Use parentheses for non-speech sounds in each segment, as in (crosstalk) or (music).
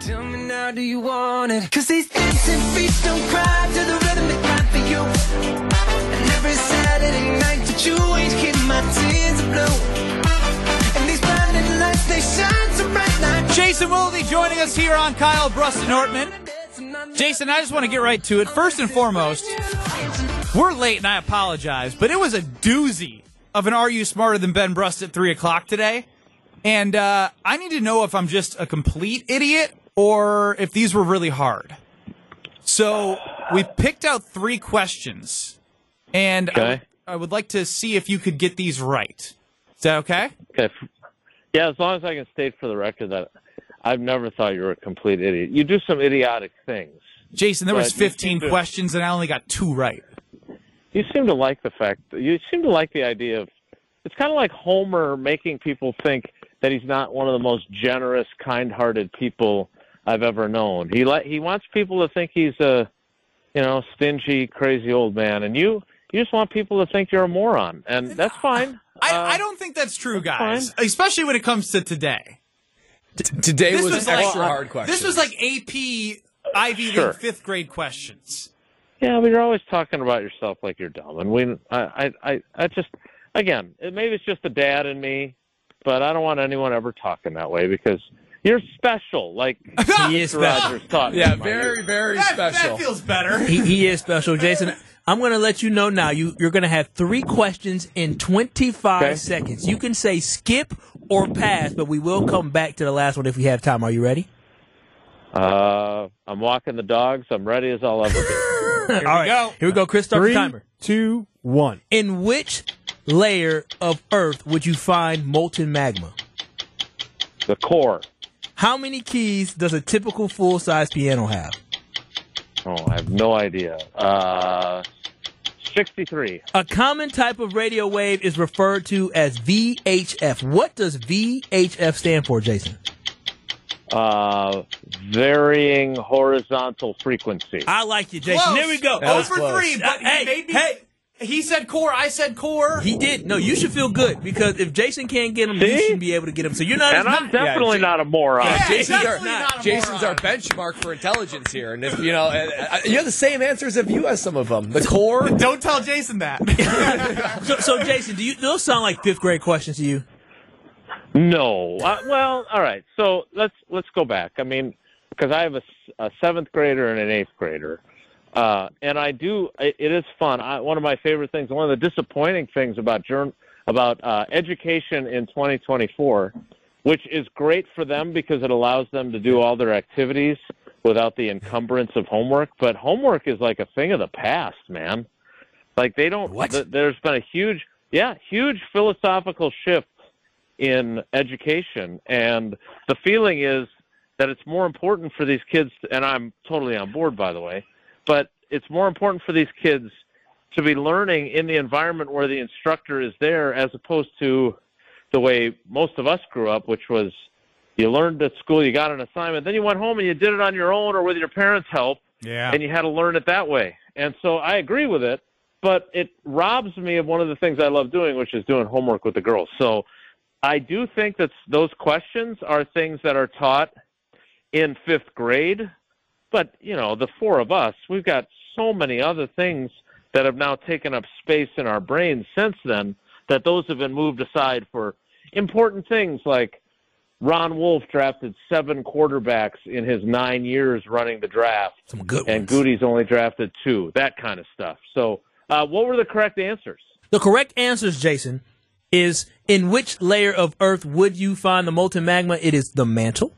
Tell me now, do you want it? Cause these dancing feet don't cry to the rhythm they cry for you. And every Saturday night that you ain't keep my tears are blue. And these blinding lights, they shine so bright like Jason Wilde joining us here on Kyle Brust and Nortman. Jason, I just want to get right to it. First and foremost, we're late and I apologize, but it was a doozy of an Are You Smarter Than Ben Brust at 3 o'clock today. And uh, I need to know if I'm just a complete idiot or if these were really hard. So we picked out three questions, and I, Okay. I would like to see if you could get these right. Is that okay? Okay. Yeah, as long as I can state for the record that I've never thought you were a complete idiot. You do some idiotic things. Jason, there was 15 seem to- questions, and I only got two right. You seem to like the fact you seem to like the idea of it's kind of like Homer making people think that he's not one of the most generous, kind-hearted people I've ever known. He li- he wants people to think he's a you know, stingy, crazy old man and you you just want people to think you're a moron. And that's fine. (laughs) I, Uh, I don't think that's true, guys. Especially when it comes to today. Today This was, was extra like- hard question. This was like AP Ivy Sure. League fifth grade questions. Yeah, but you're always talking about yourself like you're dumb, and we, I, I, I, I just, again, maybe it's just the dad in me, but I don't want anyone ever talking that way because you're special, like (laughs) He is Mr. special. Rogers taught yeah, very, very That, special. that feels better. He, he is special, (laughs) Jason. I'm going to let you know now. You you're going to have three questions in 25 Okay. seconds. You can say skip or pass, but we will come back to the last one if we have time. Are you ready? Uh, I'm walking the dogs. I'm ready as I'll ever be. (laughs) Here All right. go. Here we go. Chris, start Three, the timer. two, one. In which layer of Earth would you find molten magma? the core. How many keys does a typical full size piano have? Oh, I have no idea. Uh, 63. A common type of radio wave is referred to as VHF. What does VHF stand for, Jason? Uh, varying horizontal frequency. I like you, Jason. Close. There we go. Over was close. three, but Uh, hey, he made me. hey. He said core. I said core. He did. No, you should feel good because if Jason can't get him, you See? should be able to get him. So you're not. and I'm definitely J- not a moron. Yeah, Jason's our, definitely not a Jason's moron. our benchmark for intelligence here, and if you know, uh, uh, you have the same answers as you as some of them. The core, (laughs) Don't tell Jason that. (laughs) so, so, Jason, do you? Those sound like fifth grade questions to you? No. Uh, well, all right. So let's let's go back. I mean, because I have a seventh grader and an eighth grader, uh, and I do. It, it is fun. I, one of my favorite things. One of the disappointing things about journ about uh, education in 2024, which is great for them because it allows them to do all their activities without the encumbrance of homework. But homework is like a thing of the past, man. Like they don't. What? th- there's been a huge, yeah, huge philosophical shift in education and the feeling is that it's more important for these kids and I'm totally on board by the way but it's more important for these kids to be learning in the environment where the instructor is there as opposed to the way most of us grew up which was you learned at school you got an assignment then you went home and you did it on your own or with your parents help yeah. and you had to learn it that way. And so I agree with it, but it robs me of one of the things I love doing, which is doing homework with the girls. So I do think that those questions are things that are taught in fifth grade. But, you know, the four of us, we've got so many other things that have now taken up space in our brains since then that those have been moved aside for important things like Ron Wolf drafted seven quarterbacks in his nine years running the draft Some good and ones. Gute's only drafted two, that kind of stuff. So, uh, what were the correct answers? The correct answers, Jason, is in which layer of Earth would you find the molten magma? It is the mantle.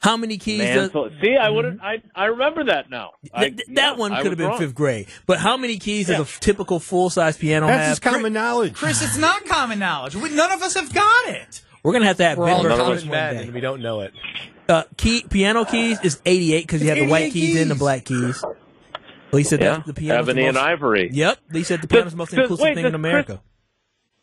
How many keys does Mantle. See, I wouldn't. I I remember that now. I, Th- th- that yeah, one could have been wrong. fifth grade. But how many keys does a typical full size piano That's have? just common knowledge. Chris, it's not common knowledge. We, none of us have got it. We're gonna have to have we're Ben all Burns college one day. and we don't know it. Uh, key piano keys is 88 because you have the white 88 keys and the black keys. Lee said Yeah, that the piano. ebony and ivory. Yep, Lee said the piano's the most does- inclusive wait, thing in America.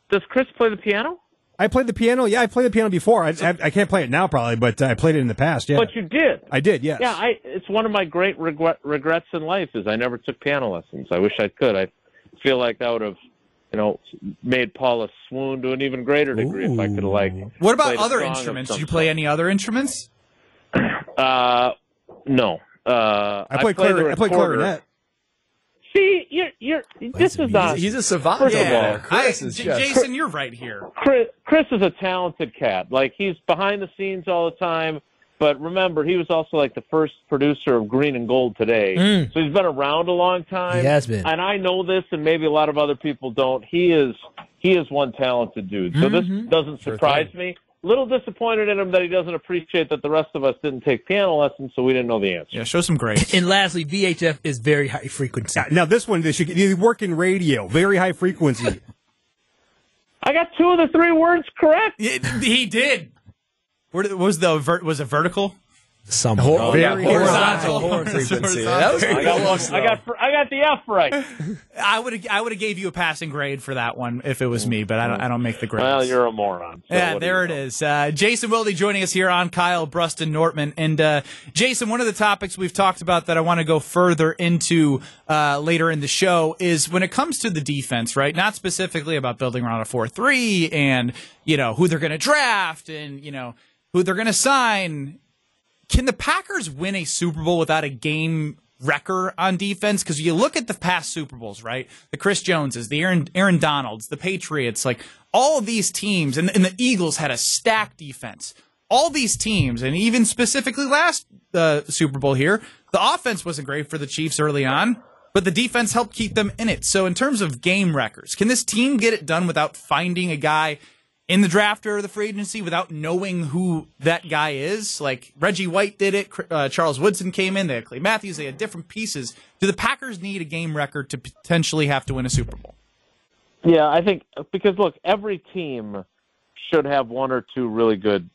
Does Chris play the piano? I played the piano. Yeah, I played the piano before. I, I, I can't play it now, probably, but uh, I played it in the past. Yeah, But you did. I did. Yes. Yeah, I. It's one of my great regret, regrets in life is I never took piano lessons. I wish I could. I feel like that would have, you know, made Paula swoon to an even greater degree if I could have like. What about other instruments? some Did you play any other instruments? Uh, no. Uh, I played played clarinet. I played clarinet. See, you're, you're, this is not. He's a savant. First of all. Chris I- is just. Jason, you're right here. Chris, Chris is a talented cat. Like he's behind the scenes all the time. But remember, he was also like the first producer of Green and Gold today. Mm. So he's been around a long time. He has been. And I know this, and maybe a lot of other people don't. He is he is one talented dude. So this doesn't Sure surprise thing. me. Little disappointed in him that he doesn't appreciate that the rest of us didn't take piano lessons, so we didn't know the answer. Yeah, show some grace. And lastly, VHF is very high frequency. Yeah, Now this one, they should they work in radio, very high frequency. (laughs) I got two of the three words correct. Yeah, he did. Where was the was it vertical? Some Oh, yeah, horizontal horizontal. (laughs) frequency. That was I got one. I got I got the F right. (laughs) I would I would have gave you a passing grade for that one if it was me, but I don't I don't make the grades. Well, you're a moron. So yeah, there you it know? is. Uh, Jason Wilde joining us here on Kyle Brust and Nortman. And uh, Jason, one of the topics we've talked about that I want to go further into uh, later in the show is when it comes to the defense, right? Not specifically about building around a 4 3 and, you know, who they're going to draft and, you know, who they're going to sign. Can the Packers win a Super Bowl without a game wrecker on defense? Because you look at the past Super Bowls, right? The Chris Joneses, the Aaron, Aaron Donalds, the Patriots, like all these teams, and, and the Eagles had a stacked defense. All these teams, and even specifically last uh, Super Bowl here, the offense wasn't great for the Chiefs early on, but the defense helped keep them in it. So, in terms of game wreckers, can this team get it done without finding a guy in the draft or the free agency without knowing who that guy is. Like Reggie White did it. Uh, Charles Woodson came in. They had Clay Matthews. They had different pieces. Do the Packers need a game wrecker to potentially have to win a Super Bowl? Yeah, I think because look, every team should have one or two really good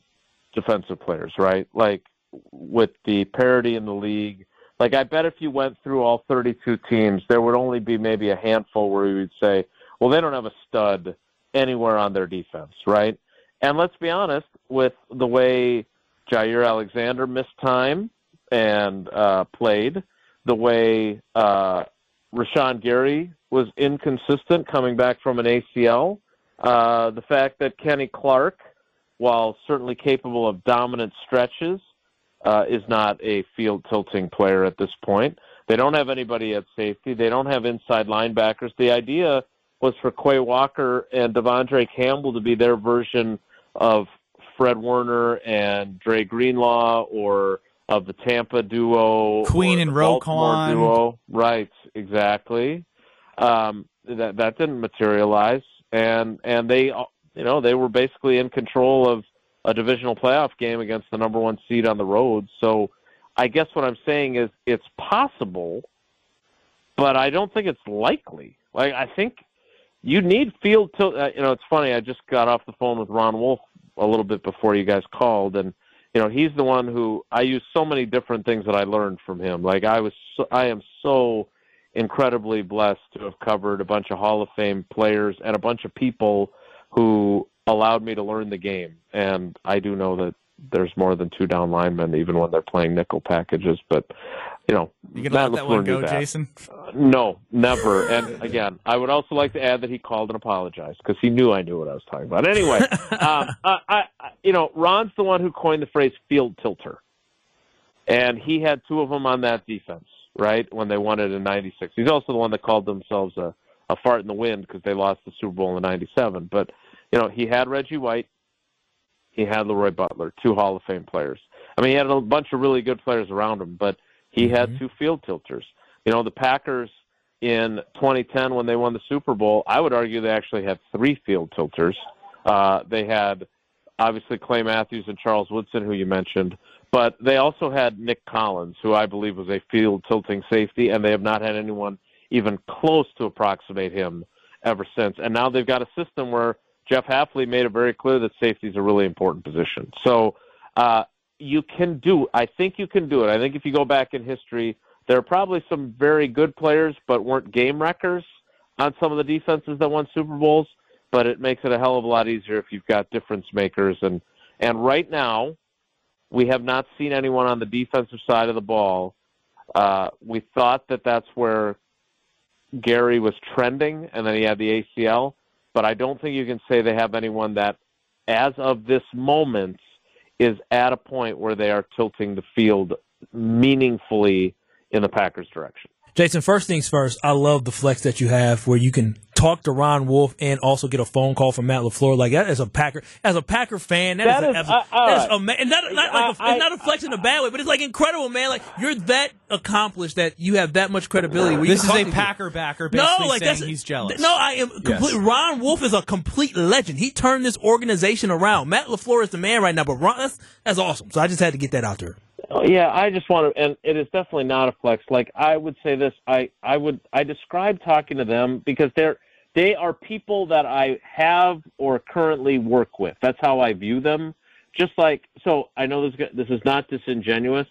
defensive players, right? Like with the parity in the league. Like I bet if you went through all 32 teams, there would only be maybe a handful where you would say, well, they don't have a stud anywhere on their defense, right? And let's be honest, with the way Jaire Alexander missed time and uh, played, the way uh, Rashan Gary was inconsistent coming back from an ACL, uh, the fact that Kenny Clark, while certainly capable of dominant stretches, uh, is not a field tilting player at this point. They don't have anybody at safety. They don't have inside linebackers. The idea was for Quay Walker and De'Vondre Campbell to be their version of Fred Warner and Dre Greenlaw or of the Tampa duo. Queen and Roquan. Duo. Right, exactly. Um, that that didn't materialize, and and they you know they were basically in control of a divisional playoff game against the number one seed on the road. So I guess what I'm saying is it's possible, but I don't think it's likely. Like I think you need field tilt. Uh, you know, it's funny. I just got off the phone with Ron Wolf a little bit before you guys called, and you know he's the one who I use so many different things that I learned from him. Like I was, so, I am so incredibly blessed to have covered a bunch of Hall of Fame players and a bunch of people who allowed me to learn the game. And I do know that there's more than two down linemen, even when they're playing nickel packages. But you know, You can Matt let that one go, that. Jason. No, never. And (laughs) again, I would also like to add that he called and apologized because he knew I knew what I was talking about. Anyway, (laughs) um, I, I, I- you know, Ron's the one who coined the phrase "field tilter," and he had two of them on that defense, right? When they won it in '96, he's also the one that called themselves a, a fart in the wind because they lost the Super Bowl in '97. But you know, he had Reggie White, he had Leroy Butler, two Hall of Fame players. I mean, he had a bunch of really good players around him, but he had two field tilters. You know, the Packers in 2010 when they won the Super Bowl, I would argue they actually had three field tilters. Uh, they had obviously Clay Matthews and Charles Woodson, who you mentioned, but they also had Nick Collins, who I believe was a field tilting safety, and they have not had anyone even close to approximate him ever since. And now they've got a system where Jeff Hafley made it very clear that safety is a really important position. So uh, you can do. I think you can do it. I think if you go back in history, there are probably some very good players, but weren't game wreckers on some of the defenses that won Super Bowls. But it makes it a hell of a lot easier if you've got difference makers. And and right now, we have not seen anyone on the defensive side of the ball. Uh, we thought that that's where Gary was trending, and then he had the ACL. But I don't think you can say they have anyone that, as of this moment, is at a point where they are tilting the field meaningfully in the Packers' direction. Jason, first things first, I love the flex that you have where you can talk to Ron Wolf and also get a phone call from Matt LaFleur. Like that as a Packer, as a Packer fan, that, That is, is- a, as a, uh, that is right. ama- and not, not like a, I- it's not a flex in a bad way, but it's like incredible, man. Like you're that accomplished that you have that much credibility. where This can is talk a to Packer backer No, like saying that's he's jealous. No, I am complete. Ron Wolf is a complete legend. He turned this organization around. Matt Lafleur is the man right now, but Ron, that's that's awesome. So I just had to get that out there. Oh, yeah, I just want to, and it is definitely not a flex. Like I would say this, I I would I describe talking to them because they're they are people that I have or currently work with. That's how I view them. Just like so, I know this this is not disingenuous,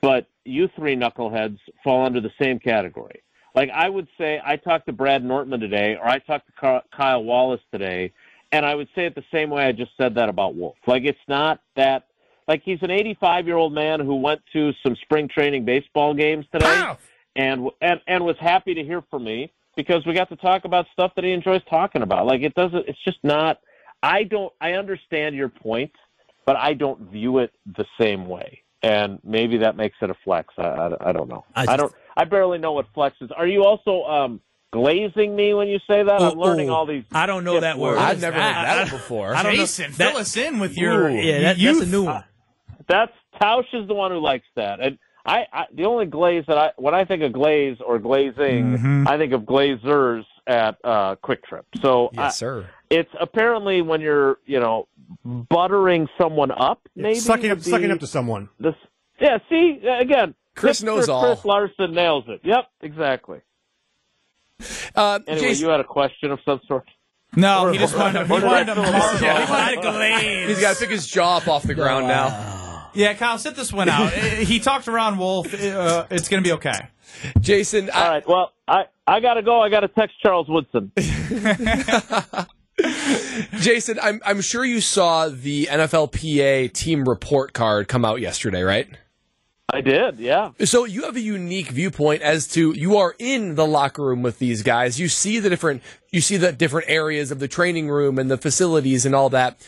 but you three knuckleheads fall under the same category. Like I would say, I talked to Brad Nortman today, or I talked to Kyle Wallace today, and I would say it the same way I just said that about Wolf. Like it's not that like he's an 85 year old man who went to some spring training baseball games today and, and and was happy to hear from me because we got to talk about stuff that he enjoys talking about like it doesn't it's just not i don't i understand your point but i don't view it the same way and maybe that makes it a flex i i, I don't know I I, don't i barely know what flex is are you also um glazing me when you say that i'm learning ooh. all these I don't know that word. I've never heard that I- before. I don't know. Jason, That- fill us in with your Ooh. Yeah, that, youth. that's a new one. That's Tausch is the one who likes that, and I, I the only glaze that I when I think of glaze or glazing, I think of glazers at uh, Kwik Trip. So I- yes, sir. it's apparently when you're you know buttering someone up, maybe sucking up, would be sucking up to someone. this. Yeah, see uh, again, Chris hipster knows all. Chris Larson nails it. Yep, exactly. Uh, Anyway, Jason, you had a question of some sort. No, he just wanted to, he Or did wanted I to fill mark it it. out? He wanted to glaze. he's got to pick his jaw up off the ground now. Yeah, Kyle, sit this one out. (laughs) He talked to Ron Wolf. Uh, it's going to be okay. Jason, I, All right. Well, I I gotta go. I gotta text Charles Woodson. (laughs) (laughs) Jason, I'm I'm sure you saw the NFLPA team report card come out yesterday, right? I did. Yeah. So you have a unique viewpoint as to you are in the locker room with these guys. You see the different you see the different areas of the training room and the facilities and all that.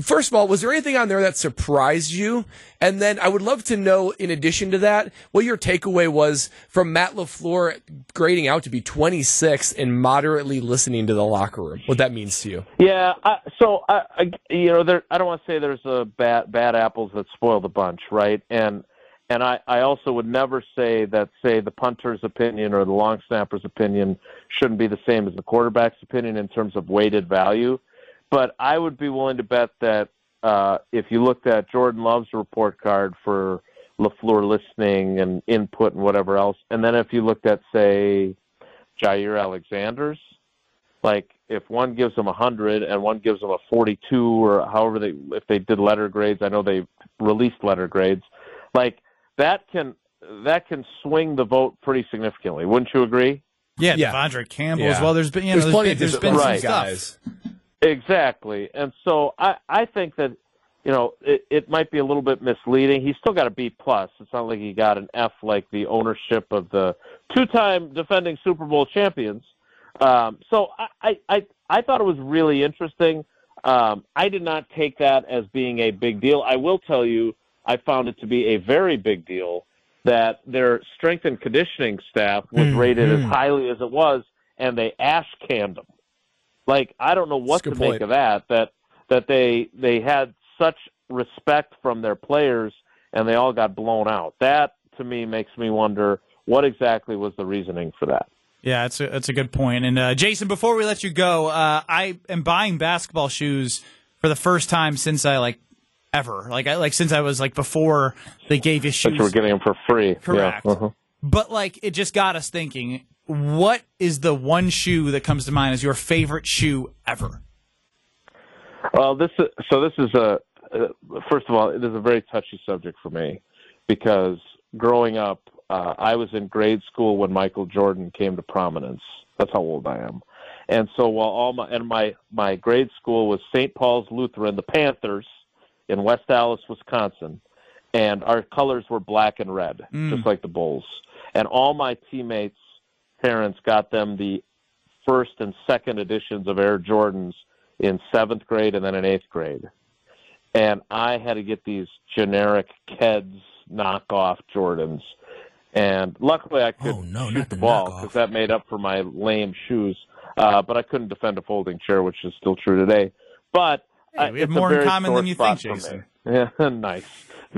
First of all, was there anything on there that surprised you? And then I would love to know, in addition to that, what your takeaway was from Matt Lafleur grading out to be 26 and moderately listening to the locker room. What that means to you? Yeah, I, so I, I, you know, there. I don't want to say there's a bad bad apples that spoil the bunch, right? And and I, I also would never say that, say, the punter's opinion or the long snapper's opinion shouldn't be the same as the quarterback's opinion in terms of weighted value. But I would be willing to bet that uh, if you looked at Jordan Love's report card for Lafleur listening and input and whatever else, and then if you looked at, say, Jaire Alexander's, like if one gives them a hundred and one gives them a forty-two or however they if they did letter grades, I know they released letter grades, like that can that can swing the vote pretty significantly. Wouldn't you agree? Yeah, Yeah. De'Vondre Campbell Yeah. as well. There's been, you know, There's plenty been, of there's different been some Right. stuff. guys. Exactly. And so I, I think that, you know, it, it might be a little bit misleading. He's still got a B plus. It's not like he got an F like the ownership of the two time defending Super Bowl champions. Um, so I, I, I, I thought it was really interesting. Um, I did not take that as being a big deal. I will tell you, I found it to be a very big deal that their strength and conditioning staff was rated as highly as it was, and they ash canned them. Like I don't know what to good make of that. That that they they had such respect from their players, and they all got blown out. That to me makes me wonder what exactly was the reasoning for that. Yeah, that's a, that's a good point. And uh, Jason, before we let you go, uh, I am buying basketball shoes for the first time since I like ever, like I like since I was like before they gave you But you were shoes. getting them for free. Correct. Yeah. uh-huh. But like it just got us thinking. What is the one shoe that comes to mind as your favorite shoe ever? Well, this is, so this is a uh, first of all, it is a very touchy subject for me because growing up, uh, I was in grade school when Michael Jordan came to prominence. That's how old I am. And so while all my and my my grade school was St. Paul's Lutheran, the Panthers in West Allis, Wisconsin, and our colors were black and red, just like the Bulls. And all my teammates' parents got them the first and second editions of Air Jordans in seventh grade and then in eighth grade. and I had to get these generic Keds knockoff Jordans. And luckily, I could Oh, no, shoot not the the ball because that made up for my lame shoes. Uh, but I couldn't defend a folding chair, which is still true today. But Hey, we have it's more in common than you think. Jason. Yeah, (laughs) nice.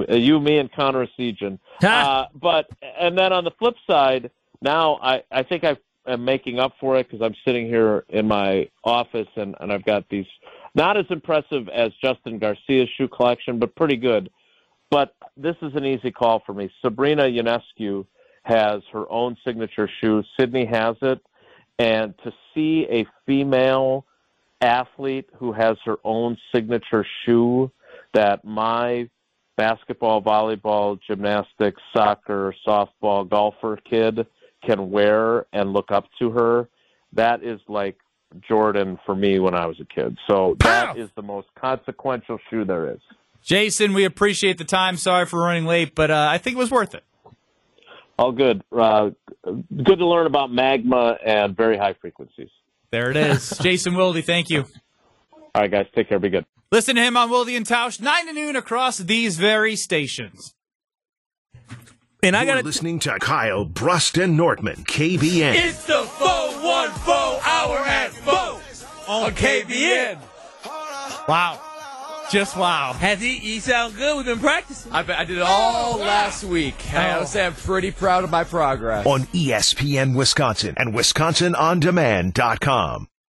You, me, and Connor Sejan. uh, but and then on the flip side, now I I think I am making up for it because I'm sitting here in my office and and I've got these not as impressive as Justin Garcia's shoe collection, but pretty good. But this is an easy call for me. Sabrina Ionescu has her own signature shoe. Sydney has it, and to see a female athlete who has her own signature shoe that my basketball, volleyball, gymnastics, soccer, softball, golfer kid can wear and look up to her, that is like Jordan for me when I was a kid. So that is the most consequential shoe there is. Jason, we appreciate the time. Sorry for running late, but uh, I think it was worth it. All good. Uh, good to learn about magma and very high frequencies. There it is. (laughs) Jason Wilde, thank you. All right, guys, take care. Be good. Listen to him on Wilde and Tausch, 9 to noon across these very stations. And I got to listening to Kyle Brust and Nortman, KBN. It's the 414 hour at 4 on KBN. Wow. Just wow. Has he? He sound good. We've been practicing. I, I did it all last week. I gotta say, I'm pretty proud of my progress. on ESPN Wisconsin and WisconsinOnDemand.com.